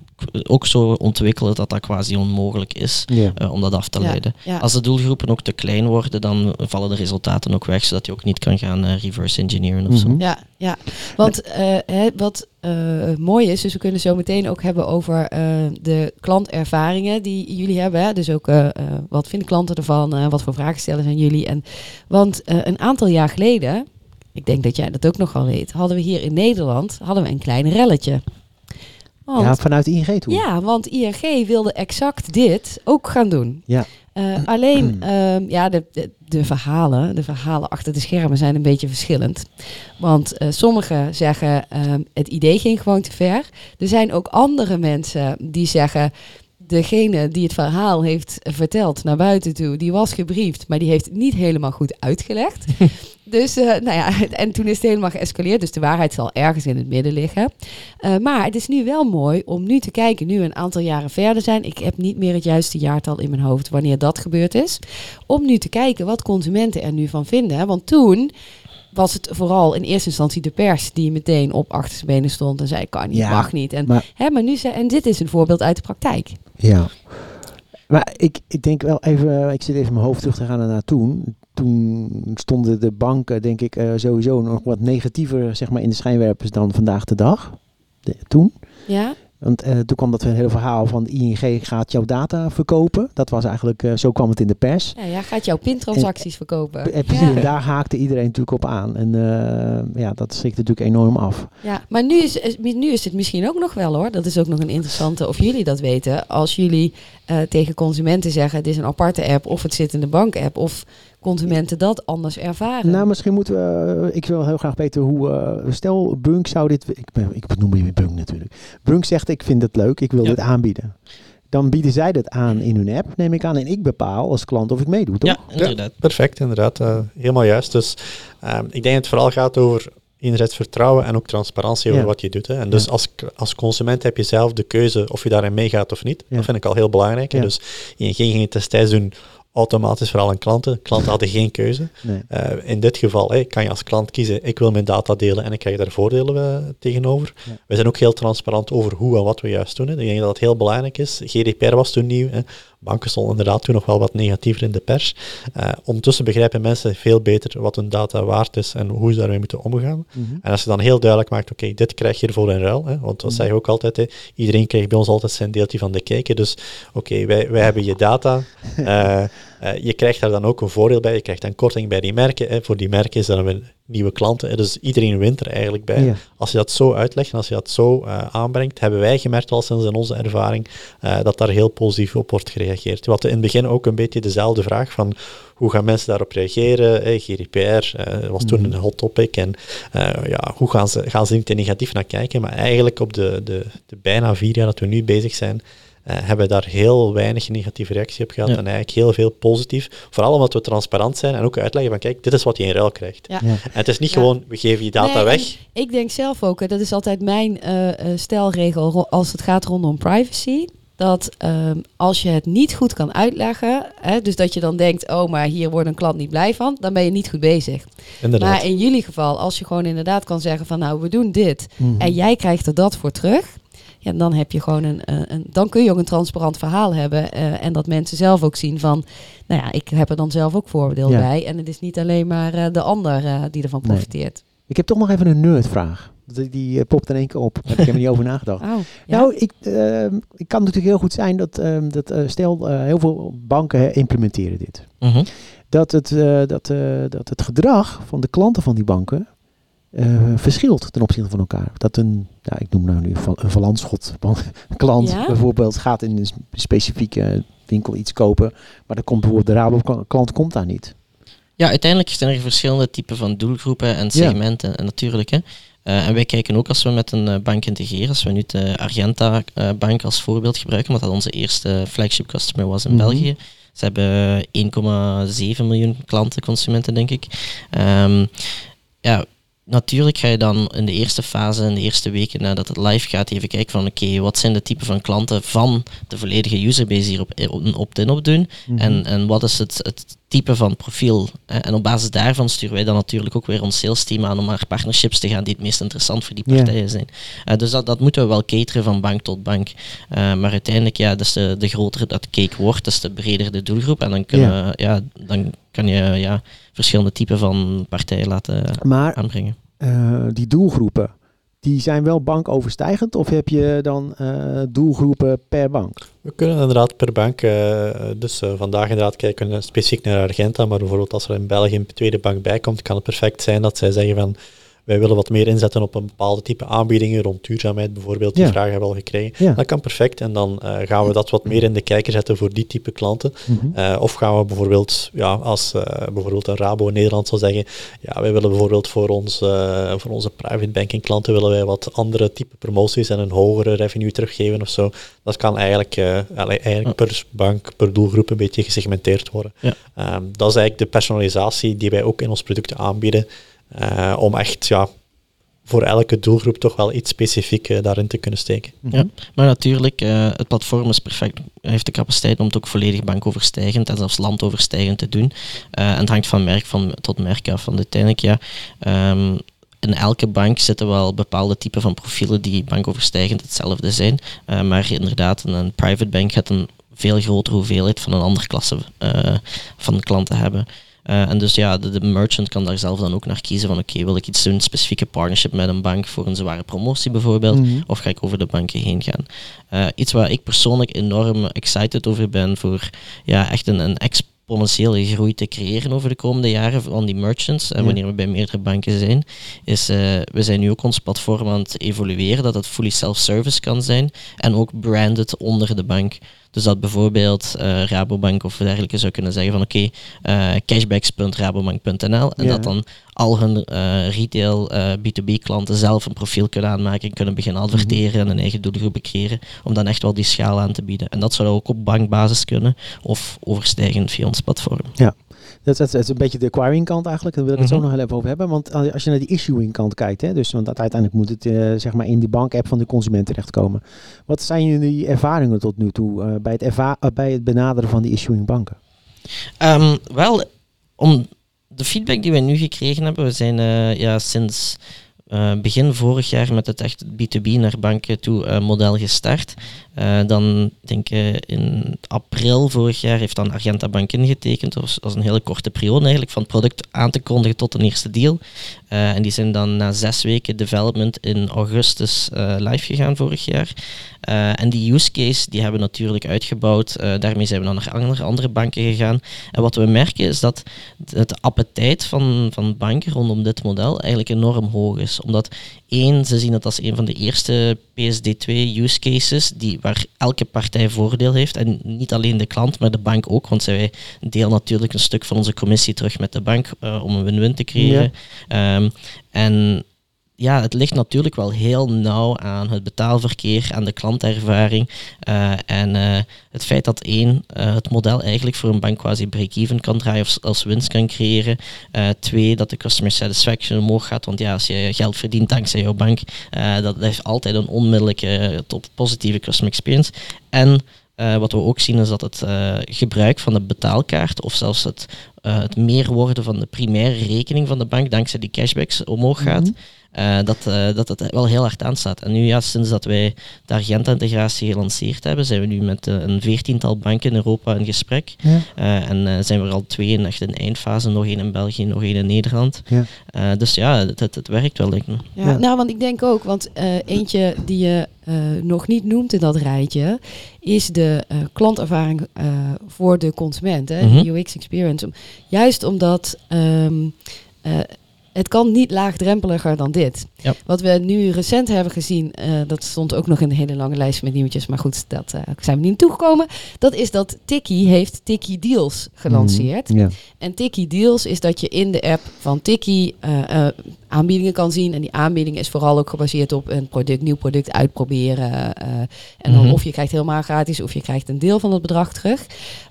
ook zo ontwikkelen dat dat quasi onmogelijk is Ja. eh, om dat af te Ja, leiden. ja. Als de doelgroepen ook te klein worden, dan vallen de resultaten ook weg, zodat je ook niet kan gaan reverse engineeren of zo. Ja, ja. want eh, hè, wat eh, mooi is, dus we kunnen zo meteen ook hebben over eh, de klantervaringen die jullie hebben. Hè? Dus ook wat vinden klanten ervan, wat voor vragen stellen zijn jullie. En, want een aantal jaar geleden, ik denk dat jij dat ook nog wel weet, hadden we hier in Nederland hadden we een klein relletje. Want, ja, vanuit ING toe. ja, want ING wilde exact dit ook gaan doen. Ja. Eh, alleen, ehm, ja, de, de, verhalen, de verhalen achter de schermen zijn een beetje verschillend. Want eh, sommigen zeggen, ehm, het idee ging gewoon te ver. Er zijn ook andere mensen die zeggen, degene die het verhaal heeft verteld naar buiten toe, die was gebriefd, maar die heeft het niet helemaal goed uitgelegd. dus, eh, nou ja, en toen is het helemaal geëscaleerd. Dus de waarheid zal ergens in het midden liggen. Eh, maar het is nu wel mooi om nu te kijken, nu we een aantal jaren verder zijn. Ik heb niet meer het juiste jaartal in mijn hoofd wanneer dat gebeurd is. Om nu te kijken wat consumenten er nu van vinden. Want toen was het vooral in eerste instantie de pers die meteen op achtersbenen stond en zei kan niet, Ja, mag niet. En, maar- hè, maar nu zei, en dit is een voorbeeld uit de praktijk. Ja. Maar ik, ik denk wel even, ik zit even mijn hoofd terug te gaan naar toen. Toen stonden de banken, denk ik, eh, sowieso nog wat negatiever zeg maar, in de schijnwerpers dan vandaag de dag. Toen. Ja? Want eh, toen kwam dat hele verhaal van de ING gaat jouw data verkopen. Dat was eigenlijk, eh, zo kwam het in de pers. Ja, jij gaat jouw pintransacties verkopen. En precies, en daar haakte iedereen natuurlijk op aan. En eh, ja, dat schrikt natuurlijk enorm af. Ja, maar nu is, nu is het misschien ook nog wel hoor. Dat is ook nog een interessante, of jullie dat weten. Als jullie tegen consumenten zeggen, het is een aparte app, of het zit in de bank-app, of consumenten dat anders ervaren. Nou, misschien moeten we. eh, ik wil heel graag weten hoe. eh, stel, Bunk zou dit. Ik, ben, ik noem je Bunk natuurlijk. Bunk zegt: Ik vind het leuk, ik wil Ja. dit aanbieden. Dan bieden zij dat aan in hun app, neem ik aan. En ik bepaal als klant of ik meedoe, toch? Ja, inderdaad. Perfect, inderdaad. eh, helemaal juist. Dus ehm, ik denk dat het vooral gaat over enerzijds vertrouwen en ook transparantie over Ja. wat je doet. Hè. En dus Ja. als, als consument heb je zelf de keuze of je daarin meegaat of niet. Ja. Dat vind ik al heel belangrijk. Dus ING ging het destijds doen automatisch voor alle klanten. Klanten hadden geen keuze. Nee. Eh, in dit geval kan je als klant kiezen, ik wil mijn data delen en ik krijg daar voordelen eh, tegenover. Ja. We zijn ook heel transparant over hoe en wat we juist doen. Hè. Ik denk dat het heel belangrijk is. GDPR was toen nieuw. Hè. Banken stonden inderdaad toen nog wel wat negatiever in de pers. Eh, ondertussen begrijpen mensen veel beter wat hun data waard is en hoe ze daarmee moeten omgaan. Mhm. En als je dan heel duidelijk maakt, oké, dit krijg je ervoor in ruil. Hè, want dat Mhm. zeg je ook altijd, hè, iedereen krijgt bij ons altijd zijn deeltje van de hè. Dus oké, wij, wij hebben je data. Eh, je krijgt daar dan ook een voordeel bij. Je krijgt dan korting bij die merken. Hè. Voor die merken is dan weer nieuwe klanten. Hè. Dus iedereen wint er eigenlijk bij. Ja. Als je dat zo uitlegt en als je dat zo eh, aanbrengt, hebben wij gemerkt al sinds in onze ervaring eh, dat daar heel positief op wordt gereageerd. Hadden in het begin ook een beetje dezelfde vraag van hoe gaan mensen daarop reageren? Eh, GDPR was toen Mhm. een hot topic en ja, hoe gaan ze, gaan ze niet te negatief naar kijken? Maar eigenlijk op de, de, de bijna vier jaar dat we nu bezig zijn, hebben we daar heel weinig negatieve reactie op gehad Ja. en eigenlijk heel veel positief. Vooral omdat we transparant zijn en ook uitleggen van kijk, dit is wat je in ruil krijgt. Ja. Ja. En het is niet Ja. gewoon, we geven je data Nee, weg. Ik denk zelf ook, hè, dat is altijd mijn eh, eh, stelregel als het gaat rondom privacy. Dat ehm, als je het niet goed kan uitleggen, hè, dus dat je dan denkt, oh, maar hier wordt een klant niet blij van, dan ben je niet goed bezig. Inderdaad. Maar in jullie geval, als je gewoon inderdaad kan zeggen van, nou, we doen dit Mhm. en jij krijgt er dat voor terug, ja, dan heb je gewoon een, een, een- dan kun je ook een transparant verhaal hebben eh, en dat mensen zelf ook zien van, nou ja, ik heb er dan zelf ook voordeel Ja. bij en het is niet alleen maar eh, de ander eh, die ervan Nee. profiteert. Ik heb toch nog even een nerdvraag. Die, die eh, popt in één keer op. Daar heb ik helemaal niet over nagedacht. Oh, ja. Nou, ik, ehm, het kan natuurlijk heel goed zijn dat, ehm, dat eh, stel, eh, heel veel banken implementeren dit. Mhm. Dat het, eh, dat, eh, dat het gedrag van de klanten van die banken eh, verschilt ten opzichte van elkaar. Dat een, ja, ik noem nou nu van- een Valantschot klant Ja? bijvoorbeeld gaat in een specifieke winkel iets kopen, maar dan komt bijvoorbeeld de Rabo klant komt daar niet. Ja, uiteindelijk zijn er verschillende typen van doelgroepen en segmenten en natuurlijk. Hè. Eh, en wij kijken ook als we met een eh, bank integreren, als we nu de Argenta eh, bank als voorbeeld gebruiken, omdat dat onze eerste flagship customer was in Mhm. België. Ze hebben 1,7 miljoen klanten, consumenten denk ik. Ehm, ja, natuurlijk ga je dan in de eerste fase, in de eerste weken nadat het live gaat, even kijken van oké, wat zijn de typen van klanten van de volledige userbase hier op, een opt-in op doen. Mhm. En, en wat is het, het type van profiel? hè? En op basis daarvan sturen wij dan natuurlijk ook weer ons sales team aan om naar partnerships te gaan die het meest interessant voor die partijen zijn. Eh, dus dat, dat moeten we wel cateren van bank tot bank. Eh, maar uiteindelijk, ja, dus de, de groter dat cake wordt, dus de breder de doelgroep. En dan, kunnen we, ja, dan kan je ja, verschillende typen van partijen laten Maar aanbrengen. eh, die doelgroepen, die zijn wel bankoverstijgend of heb je dan eh, doelgroepen per bank? We kunnen inderdaad per bank, eh, dus vandaag inderdaad kijken we specifiek naar Argenta, maar bijvoorbeeld als er in België een tweede bank bij komt, kan het perfect zijn dat zij zeggen van wij willen wat meer inzetten op een bepaalde type aanbiedingen, rond duurzaamheid bijvoorbeeld, die Ja. vragen hebben we al gekregen. Ja. Dat kan perfect en dan eh, gaan we dat wat meer in de kijker zetten voor die type klanten. Mhm. Eh, of gaan we bijvoorbeeld, ja, als eh, bijvoorbeeld een Rabo in Nederland zal zeggen, ja, wij willen bijvoorbeeld voor, ons, voor onze private banking klanten willen wij wat andere type promoties en een hogere revenue teruggeven of zo. Dat kan eigenlijk, eigenlijk per bank, per doelgroep een beetje gesegmenteerd worden. Ja. Ehm, dat is eigenlijk de personalisatie die wij ook in ons producten aanbieden, eh, om echt ja, voor elke doelgroep toch wel iets specifiek eh, daarin te kunnen steken. Ja, maar natuurlijk, eh, het platform is perfect. Heeft de capaciteit om het ook volledig bankoverstijgend en zelfs landoverstijgend te doen. Eh, en het hangt van merk van, tot merk af. Want uiteindelijk, ja, ehm, in elke bank zitten wel bepaalde typen van profielen die bankoverstijgend hetzelfde zijn. Eh, maar inderdaad, een, een private bank gaat een veel grotere hoeveelheid van een andere klasse eh, van klanten hebben. Eh, en dus ja, de, de merchant kan daar zelf dan ook naar kiezen van oké, wil ik iets doen, een specifieke partnership met een bank voor een zware promotie bijvoorbeeld, Mhm. of ga ik over de banken heen gaan. Eh, iets waar ik persoonlijk enorm excited over ben voor ja, echt een, een exponentiële groei te creëren over de komende jaren van die merchants, en Ja. wanneer we bij meerdere banken zijn, is eh, we zijn nu ook ons platform aan het evolueren, dat het fully self-service kan zijn en ook branded onder de bank. Dus dat bijvoorbeeld eh, Rabobank of dergelijke zou kunnen zeggen van oké, eh, cashbacks.rabobank.nl en Ja. dat dan al hun eh, retail eh, B2B klanten zelf een profiel kunnen aanmaken en kunnen beginnen adverteren en een eigen doelgroep creëren om dan echt wel die schaal aan te bieden. En dat zou ook op bankbasis kunnen of overstijgend via ons platform. Dat, dat, dat is een beetje de acquiring kant eigenlijk. Daar wil ik het zo Mhm. nog heel even over hebben. Want als je naar die issuing kant kijkt, hè, dus want dat uiteindelijk moet het eh, zeg maar in die bankapp van de consument terechtkomen. Wat zijn jullie ervaringen tot nu toe eh, bij, het erva- eh, bij het benaderen van die issuing banken? Ehm, wel, om de feedback die wij nu gekregen hebben, we zijn ja, sinds begin vorig jaar met het echt B2B naar banken toe model gestart. Eh, dan denk ik in april vorig jaar heeft dan Argenta Bank ingetekend. Dat was, een hele korte periode eigenlijk van het product aan te kondigen tot een eerste deal. Eh, en die zijn dan na zes weken development in augustus eh, live gegaan vorig jaar. Eh, en die use case die hebben we natuurlijk uitgebouwd. Eh, daarmee zijn we dan naar andere, andere banken gegaan. En wat we merken is dat het appetijt van, van banken rondom dit model eigenlijk enorm hoog is. Omdat één, ze zien het als een van de eerste PSD2 use cases die, waar elke partij voordeel heeft. En niet alleen de klant, maar de bank ook. Want zij delen natuurlijk een stuk van onze commissie terug met de bank eh, om een win-win te creëren. Ehm, en ja, het ligt natuurlijk wel heel nauw aan het betaalverkeer, aan de klantervaring. eh, en eh, het feit dat één, eh, het model eigenlijk voor een bank quasi break-even kan draaien of als winst kan creëren. Twee, dat de customer satisfaction omhoog gaat. Want ja, als je geld verdient dankzij jouw bank, dat heeft altijd een onmiddellijke tot positieve customer experience. En wat we ook zien is dat het gebruik van de betaalkaart of zelfs het, het meer worden van de primaire rekening van de bank dankzij die cashbacks omhoog gaat. Mhm. Eh, dat, eh, dat het wel heel hard aanstaat. En nu, ja, sinds dat wij de Argenta-integratie gelanceerd hebben, zijn we nu met eh, een veertiental banken in Europa in gesprek. Ja. Eh, en eh, zijn we er al twee in echt in eindfase, nog één in België, nog één in Nederland. Ja. Eh, dus ja, het, het, het werkt wel, denk ik. Ja, Ja. Nou, want ik denk ook, want eh, eentje die je eh, nog niet noemt in dat rijtje, is de eh, klantervaring eh, voor de consument, hè, Mhm. de UX experience. Juist omdat ehm, eh, het kan niet laagdrempeliger dan dit. Ja. Wat we nu recent hebben gezien, eh, dat stond ook nog in een hele lange lijst met nieuwtjes, maar goed, dat eh, zijn we niet toegekomen. Dat is dat Tikkie heeft Tikkie Deals gelanceerd. Ja. En Tikkie Deals is dat je in de app van Tikkie eh, aanbiedingen kan zien. En die aanbieding is vooral ook gebaseerd op een product, nieuw product uitproberen. en dan Mhm. of je krijgt helemaal gratis of je krijgt een deel van het bedrag terug.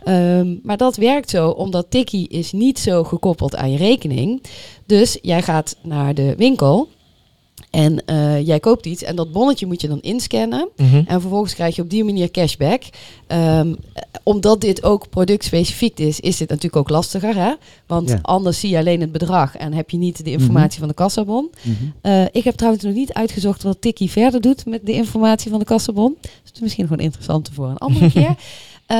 Ehm, maar dat werkt zo omdat Tikkie is niet zo gekoppeld aan je rekening. Dus jij gaat naar de winkel en eh, jij koopt iets en dat bonnetje moet je dan inscannen. En vervolgens krijg je op die manier cashback. Ehm, eh, omdat dit ook productspecifiek is, is dit natuurlijk ook lastiger. Hè? Want Ja. anders zie je alleen het bedrag en heb je niet de informatie van de kassabon. Mhm. Eh, ik heb trouwens nog niet uitgezocht wat Tikkie verder doet met de informatie van de kassabon. Dus het is misschien gewoon interessant voor een andere keer. Eh,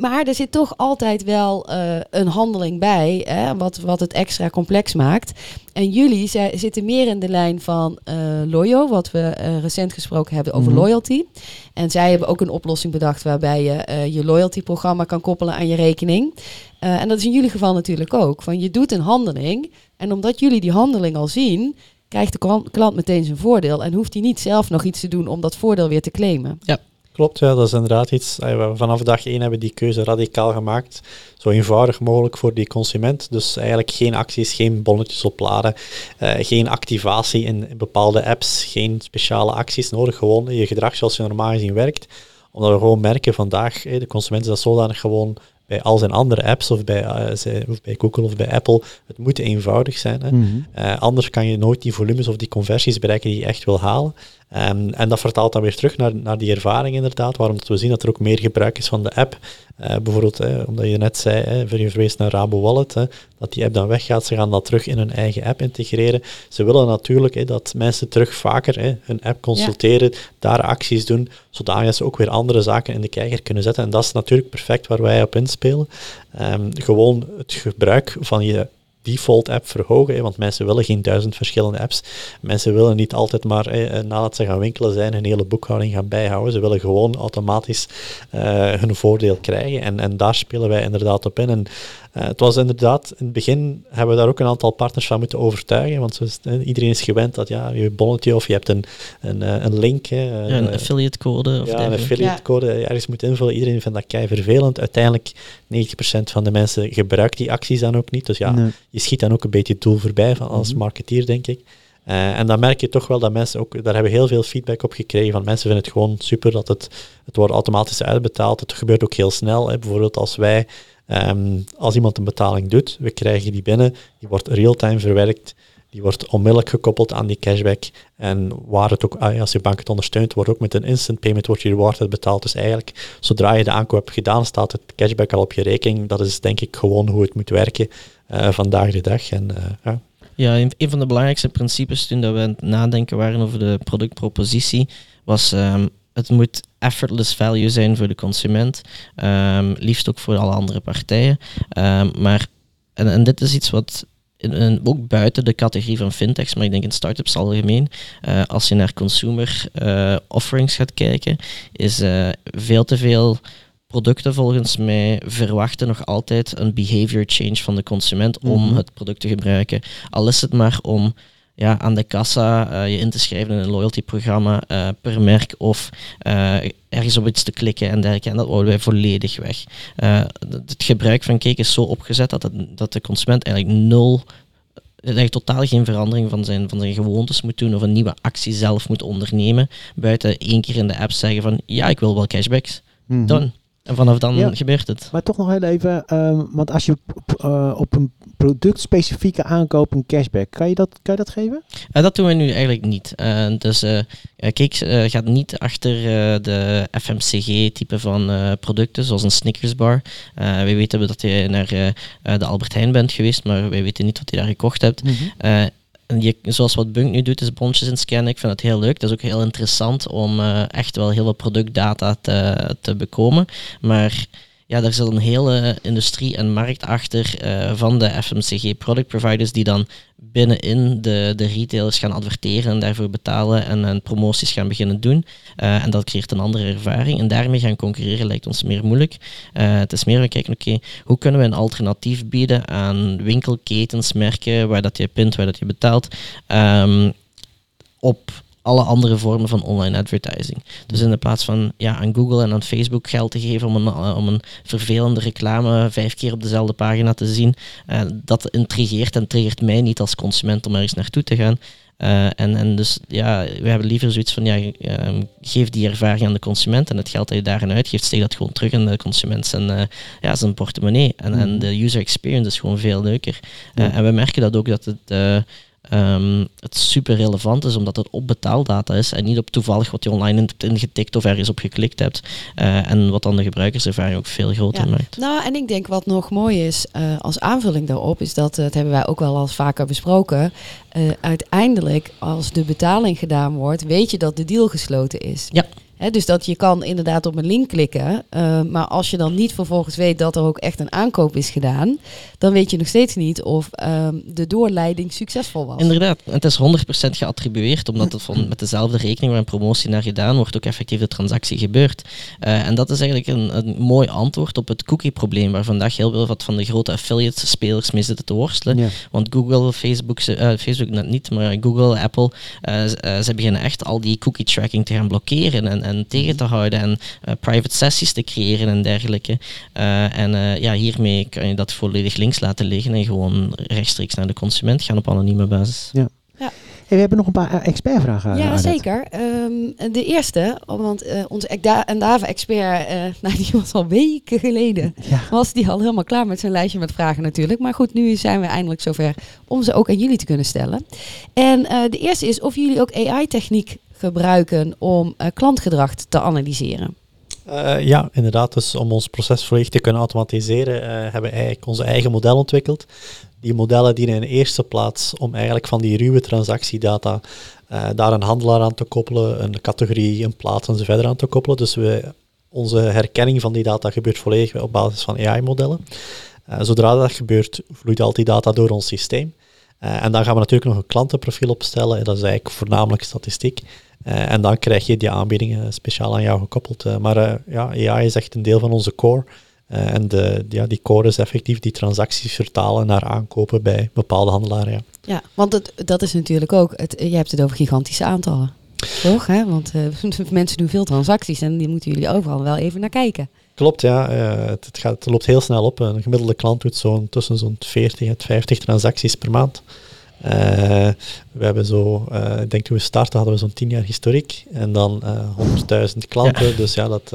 maar er zit toch altijd wel eh, een handeling bij, hè, wat, wat het extra complex maakt. En jullie zij, zitten meer in de lijn van eh Loyo, wat we recent gesproken hebben over Mhm. loyalty. En zij hebben ook een oplossing bedacht waarbij je je loyalty-programma kan koppelen aan je rekening. En dat is in jullie geval natuurlijk ook. Van je doet een handeling en omdat jullie die handeling al zien, krijgt de klant, klant meteen zijn voordeel en hoeft hij niet zelf nog iets te doen om dat voordeel weer te claimen. Klopt, ja, dat is inderdaad iets. we Vanaf dag één hebben die keuze radicaal gemaakt. Zo eenvoudig mogelijk voor die consument. Dus eigenlijk geen acties, geen bonnetjes opladen, eh, geen activatie in, bepaalde apps, geen speciale acties nodig. Gewoon je gedrag zoals je normaal gezien werkt. Omdat we gewoon merken vandaag, de consument is dat zodanig gewoon bij al zijn andere apps of bij, of bij Google of bij Apple. Het moet eenvoudig zijn. Hè. Mhm. Eh, anders kan je nooit die volumes of die conversies bereiken die je echt wil halen. Ehm, en dat vertaalt dan weer terug naar, naar die ervaring inderdaad, waarom dat we zien dat er ook meer gebruik is van de app. Eh, bijvoorbeeld, omdat je net zei, hè, je verwees naar Rabo Wallet, dat die app dan weggaat, ze gaan dat terug in hun eigen app integreren. Ze willen natuurlijk dat mensen terug vaker hun app consulteren, daar acties doen, zodat ze ook weer andere zaken in de kijker kunnen zetten. En dat is natuurlijk perfect waar wij op inspelen. Ehm, gewoon het gebruik van je default app verhogen, hè, want mensen willen geen duizend verschillende apps. Mensen willen niet altijd maar, eh, nadat ze gaan winkelen zijn, hun hele boekhouding gaan bijhouden. Ze willen gewoon automatisch eh, hun voordeel krijgen. En, en daar spelen wij inderdaad op in. En eh, het was inderdaad, in het begin hebben we daar ook een aantal partners van moeten overtuigen, want is eh, iedereen is gewend dat ja, je bonnetje of je hebt een, een, eh, een link. hè, Ja, een eh, affiliate code of ja, een affiliate code je ergens moet invullen. Iedereen vindt dat kei vervelend. Uiteindelijk, 90% van de mensen gebruikt die acties dan ook niet. Dus ja, Nee. je schiet dan ook een beetje het doel voorbij van, als Mhm. marketeer, denk ik. Eh, en dan merk je toch wel dat mensen ook, daar hebben we heel veel feedback op gekregen van mensen vinden het gewoon super dat het, het wordt automatisch uitbetaald. Het gebeurt ook heel snel. Hè. Bijvoorbeeld als wij, ehm, als iemand een betaling doet, we krijgen die binnen, die wordt real-time verwerkt, die wordt onmiddellijk gekoppeld aan die cashback. En waar het ook, ah als je bank het ondersteunt, wordt ook met een instant payment wordt je reward uitbetaald. Dus eigenlijk, zodra je de aankoop hebt gedaan, staat het cashback al op je rekening. Dat is denk ik gewoon hoe het moet werken eh, vandaag de dag. En eh, ja. Ja, een, een van de belangrijkste principes toen dat we aan het nadenken waren over de productpropositie, was ehm, het moet effortless value zijn voor de consument, ehm, liefst ook voor alle andere partijen. Ehm, maar, en, en dit is iets wat in, in- ook buiten de categorie van fintechs, maar ik denk in startups algemeen, eh, als je naar consumer eh, offerings gaat kijken, is eh, veel te veel producten volgens mij verwachten nog altijd een behavior change van de consument om Mhm. het product te gebruiken. Al is het maar om ja, aan de kassa eh, je in te schrijven in een loyalty-programma eh, per merk of eh, ergens op iets te klikken en dergelijke. En dat houden wij volledig weg. Het gebruik van cake is zo opgezet dat, het, dat de consument eigenlijk nul eigenlijk totaal geen verandering van zijn, van zijn gewoontes moet doen of een nieuwe actie zelf moet ondernemen. Buiten één keer in de app zeggen van ja, ik wil wel cashbacks. Mhm. Dan. En vanaf dan Ja. gebeurt het. Maar toch nog heel even, ehm, want als je eh, op een productspecifieke aankoop een cashback, kan je dat, kan je dat geven? En dat doen we nu eigenlijk niet. Eh, dus eh eh, eh, gaat niet achter eh, de FMCG-type van eh, producten, zoals een Snickers bar. Eh wij weten dat je naar eh, eh, de Albert Heijn bent geweest, maar wij weten niet wat je daar gekocht hebt. Eh, en je, zoals wat Bunk nu doet, is bonnetjes inscannen. Ik vind het heel leuk. Dat is ook heel interessant om eh, echt wel heel veel productdata te, te bekomen. Maar ja, er zit een hele industrie en markt achter eh, van de FMCG product providers die dan binnenin de, de retailers gaan adverteren en daarvoor betalen en, en promoties gaan beginnen doen. Eh, en dat creëert een andere ervaring. En daarmee gaan concurreren lijkt ons meer moeilijk. Eh, het is meer van kijken, oké, hoe kunnen we een alternatief bieden aan winkelketens, merken, waar dat je pint, waar dat je betaalt, ehm, op alle andere vormen van online advertising. Dus in de plaats van ja, aan Google en aan Facebook geld te geven om een, eh, om een vervelende reclame vijf keer op dezelfde pagina te zien, eh, dat intrigeert en triggert mij niet als consument om ergens naartoe te gaan. Eh, en, en dus ja, we hebben liever zoiets van ja, ehm, geef die ervaring aan de consument en het geld dat je daarin uitgeeft, steek dat gewoon terug in de consument zijn, eh, ja, zijn portemonnee. En, en Mhm. de user experience is gewoon veel leuker. En we merken dat ook dat het, eh, ehm, het super relevant is, omdat het op betaaldata is en niet op toevallig wat je online hebt ingetikt of ergens op geklikt hebt. Eh, en wat dan de gebruikerservaring ook veel groter Ja. maakt. Nou, en ik denk wat nog mooi is eh, als aanvulling daarop, is dat, eh, dat hebben wij ook wel al vaker besproken. uiteindelijk, als de betaling gedaan wordt, weet je dat de deal gesloten is. Ja. Hè, dus dat je kan inderdaad op een link klikken. eh, maar als je dan niet vervolgens weet dat er ook echt een aankoop is gedaan, dan weet je nog steeds niet of ehm, de doorleiding succesvol was. Inderdaad, het is 100% geattribueerd, omdat het van, met dezelfde rekening waar een promotie naar gedaan wordt, ook effectief de transactie gebeurt. Eh, en dat is eigenlijk een, een mooi antwoord op het cookie-probleem, waar vandaag heel veel wat van de grote affiliate-spelers mee zitten te worstelen. Ja. Want Google, Facebook, eh, Facebook net niet, maar Google, Apple, ze beginnen echt al die cookie tracking te gaan blokkeren en, en tegen te houden en eh, private sessies te creëren en dergelijke. Eh, en eh, ja, hiermee kan je dat volledig links laten liggen en gewoon rechtstreeks naar de consument gaan op anonieme basis. Hey, we hebben nog een paar expertvragen. Ja, zeker. Ehm, de eerste, want eh, onze Endava-expert, eh nou, die was al weken geleden, Ja. was die al helemaal klaar met zijn lijstje met vragen natuurlijk. Maar goed, nu zijn we eindelijk zover om ze ook aan jullie te kunnen stellen. En eh, de eerste is of jullie ook AI-techniek gebruiken om eh, klantgedrag te analyseren. Eh, ja, inderdaad. Dus om ons proces volledig te kunnen automatiseren, eh, hebben we eigenlijk onze eigen model ontwikkeld. Die modellen dienen in eerste plaats om eigenlijk van die ruwe transactiedata daar een handelaar aan te koppelen, een categorie, een plaats en zo verder aan te koppelen. Dus we, onze herkenning van die data gebeurt volledig op basis van AI-modellen. Zodra dat gebeurt, vloeit al die data door ons systeem. Eh, en dan gaan we natuurlijk nog een klantenprofiel opstellen. En dat is eigenlijk voornamelijk statistiek. Eh, en dan krijg je die aanbiedingen speciaal aan jou gekoppeld. Eh, maar ja, AI is echt een deel van onze core. En de, ja, die core is effectief die transacties vertalen naar aankopen bij bepaalde handelaren. Ja. Ja, want het, dat is natuurlijk ook, het, je hebt het over gigantische aantallen. Toch? Hè? Want mensen doen veel transacties en die moeten jullie overal wel even naar kijken. Klopt, ja. eh, het, gaat, het loopt heel snel op. Een gemiddelde klant doet zo'n tussen zo'n 40 en 50 transacties per maand. Eh, we hebben zo, eh, ik denk toen we starten hadden we zo'n 10 jaar historiek en dan eh 100.000 klanten. Dus ja, dat,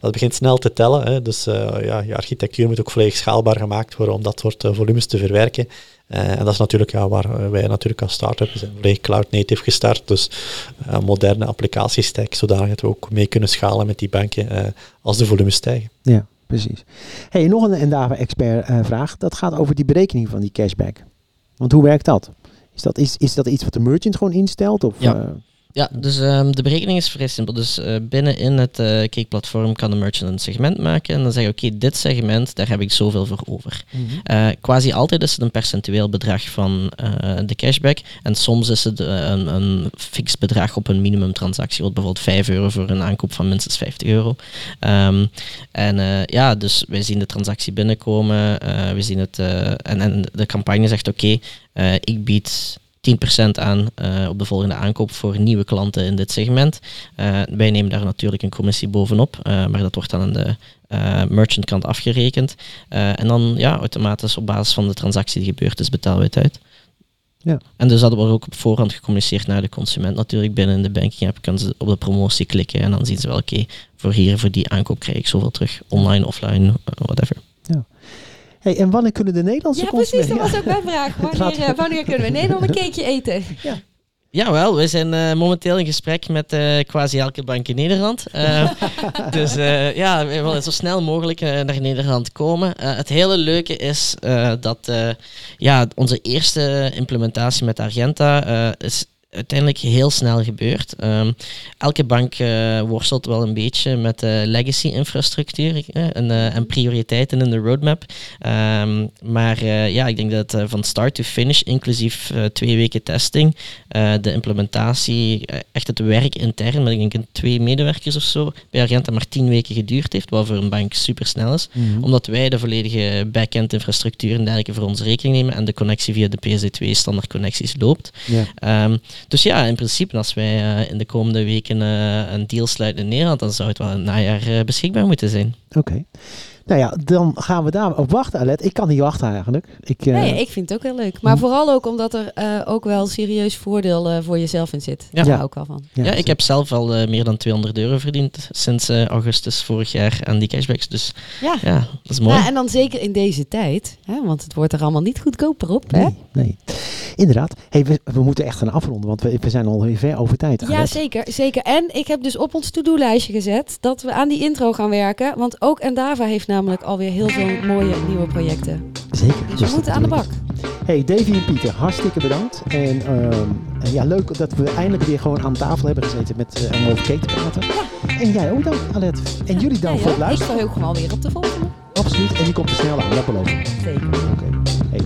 dat begint snel te tellen. Hè. Dus ja, je architectuur moet ook volledig schaalbaar gemaakt worden om dat soort volumes te verwerken. En dat is natuurlijk ja, waar wij natuurlijk als start-up we zijn volledig cloud native gestart. Dus moderne applicatiestack, zodanig dat we ook mee kunnen schalen met die banken als de volumes stijgen. Ja, precies. Hey, nog een Endava-expert vraag. Dat gaat over die berekening van die cashback. Want hoe werkt dat? Is dat, is, is dat iets wat de merchant gewoon instelt? Of, Ja. Eh, Ja, dus ehm, de berekening is vrij simpel. Dus eh, binnen in het eh Cake-platform kan de merchant een segment maken en dan zeggen oké, dit segment, daar heb ik zoveel voor over. Eh, quasi altijd is het een percentueel bedrag van eh, de cashback. En soms is het eh, een, een fix bedrag op een minimumtransactie. Wat bijvoorbeeld 5 euro voor een aankoop van minstens 50 euro. Ehm, en eh, ja, dus wij zien de transactie binnenkomen. eh, we zien het, eh, en, en de campagne zegt oké, eh, ik bied 10% aan eh, op de volgende aankoop voor nieuwe klanten in dit segment. Eh, wij nemen daar natuurlijk een commissie bovenop, eh, maar dat wordt dan aan de eh, merchant kant afgerekend. En dan ja, automatisch op basis van de transactie die gebeurd is, betalen we het uit. Ja. En dus dat wordt ook op voorhand gecommuniceerd naar de consument. Natuurlijk binnen in de banking app kan ze op de promotie klikken en dan zien ze wel, oké, voor hier, voor die aankoop krijg ik zoveel terug. Online, offline, whatever. Hey, en wanneer kunnen de Nederlandse Ja, precies, dat was ook mijn vraag. Wanneer, eh, wanneer kunnen we in Nederland een cakeje eten? Jawel, we zijn eh, momenteel in gesprek met eh, quasi elke bank in Nederland. Eh, dus eh, ja, we willen zo snel mogelijk naar Nederland komen. Eh, het hele leuke is eh, dat eh, ja, onze eerste implementatie met Argenta eh, is uiteindelijk heel snel gebeurd. Ehm, elke bank eh, worstelt wel een beetje met de legacy-infrastructuur eh, en, eh, en prioriteiten in de roadmap. Ehm, maar eh, ja, ik denk dat van start to finish, inclusief twee weken testing, de implementatie, echt het werk intern, met ik denk een twee medewerkers of zo, bij Argenta maar tien weken geduurd heeft, wat voor een bank super snel is. Mhm. Omdat wij de volledige back-end infrastructuur en dergelijke voor onze rekening nemen en de connectie via de PSD2 standaard connecties loopt. Ja. Ehm, dus ja, in principe, als wij eh, in de komende weken eh, een deal sluiten in Nederland, dan zou het wel het najaar eh, beschikbaar moeten zijn. Oké. Nou ja, dan gaan we daar op wachten, Alet. Ik kan niet wachten eigenlijk. Ik, eh, Nee, ik vind het ook heel leuk. Maar vooral ook omdat er eh, ook wel serieus voordeel eh, voor jezelf in zit. Ja. Daar Ja. hou ik wel van. Ja, ik heb zelf al eh, meer dan 200 euro verdiend sinds eh, augustus vorig jaar aan die cashbacks. Dus Ja. ja, dat is mooi. Ja, en dan zeker in deze tijd, hè, want het wordt er allemaal niet goedkoper op. Hè? Nee, nee. Inderdaad. Hey, we, we moeten echt gaan afronden, want we, we zijn al weer ver over tijd. Ja, zeker, zeker. En ik heb dus op ons to-do-lijstje gezet dat we aan die intro gaan werken. Want ook Endava heeft namelijk alweer heel veel mooie nieuwe projecten. Zeker. Dus we dus moeten aan de bak. Hey Davy en Pieter, hartstikke bedankt. Ehm, en ja, leuk dat we eindelijk weer gewoon aan tafel hebben gezeten met, uh, over Kate praten. Ja. En jij ook dan, Alet. En jullie dan voor het luisteren. Ik verheug gewoon weer op de volgende. Absoluut, en die komt er snel aan, dat beloof ik. Zeker. Oké. Hey.